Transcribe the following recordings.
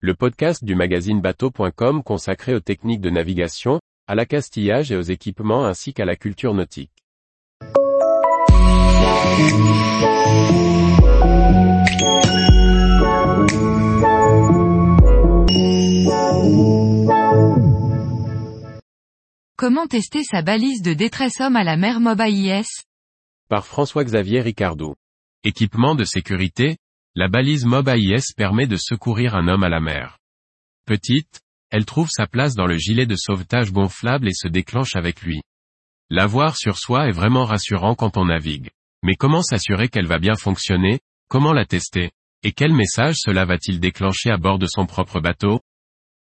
le podcast du magazine bateau.com consacré aux techniques de navigation, à l'accastillage et aux équipements ainsi qu'à la culture nautique. Comment tester sa balise de détresse homme à la mer Mob AIS Par François-Xavier Ricardou. Équipement de sécurité, la balise Mob AIS permet de secourir un homme à la mer. Petite, elle trouve sa place dans le gilet de sauvetage gonflable et se déclenche avec lui. L'avoir sur soi est vraiment rassurant quand on navigue. Mais comment s'assurer qu'elle va bien fonctionner, comment la tester, et quel message cela va-t-il déclencher à bord de son propre bateau?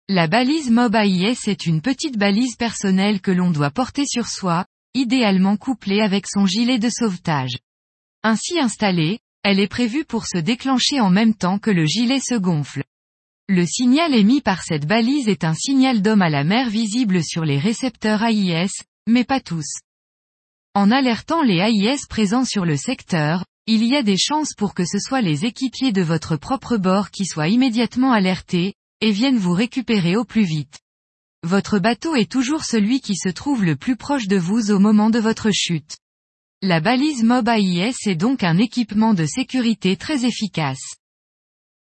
La balise Mob AIS est une petite balise personnelle que l'on doit porter sur soi, idéalement couplée avec son gilet de sauvetage. Ainsi installée, elle est prévue pour se déclencher en même temps que le gilet se gonfle. Le signal émis par cette balise est un signal d'homme à la mer visible sur les récepteurs AIS, mais pas tous. En alertant les AIS présents sur le secteur, il y a des chances pour que ce soit les équipiers de votre propre bord qui soient immédiatement alertés, et viennent vous récupérer au plus vite. Votre bateau est toujours celui qui se trouve le plus proche de vous au moment de votre chute. La balise MOB AIS est donc un équipement de sécurité très efficace.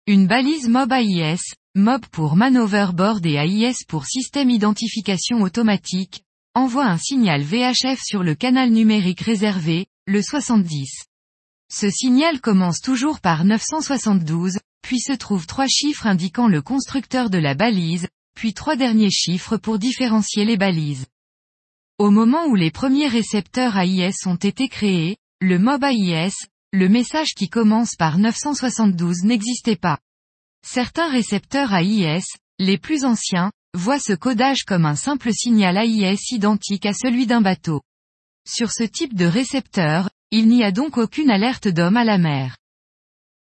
Une balise MOB AIS, MOB pour Manover Board et AIS pour Système Identification Automatique, envoie un signal VHF sur le canal numérique réservé, le 70. Ce signal commence toujours par 972, puis se trouvent trois chiffres indiquant le constructeur de la balise, puis trois derniers chiffres pour différencier les balises. Au moment où les premiers récepteurs AIS ont été créés, le MOB AIS, le message qui commence par 972 n'existait pas. Certains récepteurs AIS, les plus anciens, voient ce codage comme un simple signal AIS identique à celui d'un bateau. Sur ce type de récepteur, il n'y a donc aucune alerte d'homme à la mer.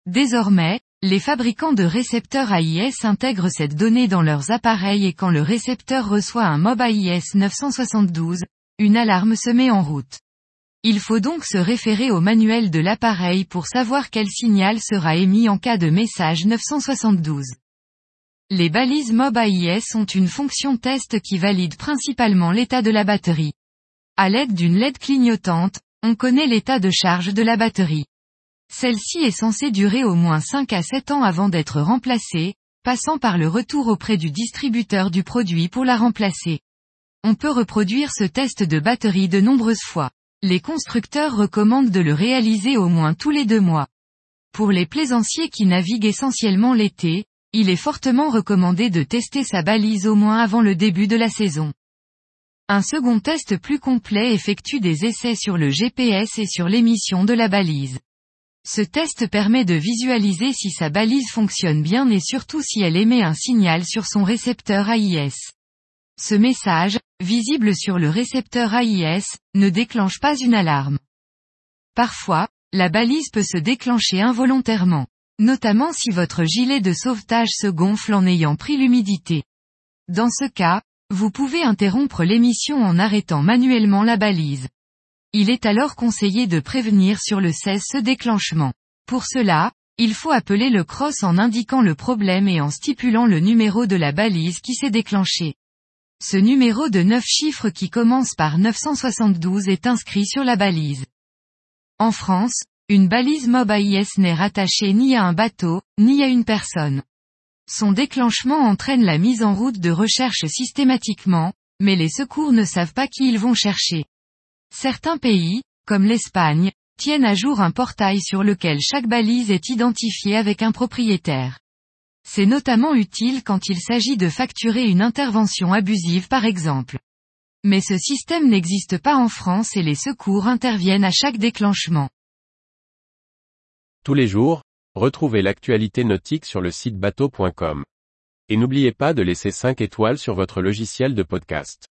Désormais, les fabricants de récepteurs AIS intègrent cette donnée dans leurs appareils et quand le récepteur reçoit un MOB AIS 972, une alarme se met en route. Il faut donc se référer au manuel de l'appareil pour savoir quel signal sera émis en cas de message 972. Les balises MOB AIS ont une fonction test qui valide principalement l'état de la batterie. À l'aide d'une LED clignotante, on connaît l'état de charge de la batterie. Celle-ci est censée durer au moins 5 à 7 ans avant d'être remplacée, passant par le retour auprès du distributeur du produit pour la remplacer. On peut reproduire ce test de batterie de nombreuses fois. Les constructeurs recommandent de le réaliser au moins tous les deux mois. Pour les plaisanciers qui naviguent essentiellement l'été, il est fortement recommandé de tester sa balise au moins avant le début de la saison. Un second test plus complet effectue des essais sur le GPS et sur l'émission de la balise. Ce test permet de visualiser si sa balise fonctionne bien et surtout si elle émet un signal sur son récepteur AIS. Ce message, visible sur le récepteur AIS, ne déclenche pas une alarme. Parfois, la balise peut se déclencher involontairement, notamment si votre gilet de sauvetage se gonfle en ayant pris l'humidité. Dans ce cas, vous pouvez interrompre l'émission en arrêtant manuellement la balise. Il est alors conseillé de prévenir sur le 16 ce déclenchement. Pour cela, il faut appeler le cross en indiquant le problème et en stipulant le numéro de la balise qui s'est déclenchée. Ce numéro de 9 chiffres qui commence par 972 est inscrit sur la balise. En France, une balise MOB AIS n'est rattachée ni à un bateau, ni à une personne. Son déclenchement entraîne la mise en route de recherche systématiquement, mais les secours ne savent pas qui ils vont chercher. Certains pays, comme l'Espagne, tiennent à jour un portail sur lequel chaque balise est identifiée avec un propriétaire. C'est notamment utile quand il s'agit de facturer une intervention abusive par exemple. Mais ce système n'existe pas en France et les secours interviennent à chaque déclenchement. Tous les jours, retrouvez l'actualité nautique sur le site bateau.com. Et n'oubliez pas de laisser 5 étoiles sur votre logiciel de podcast.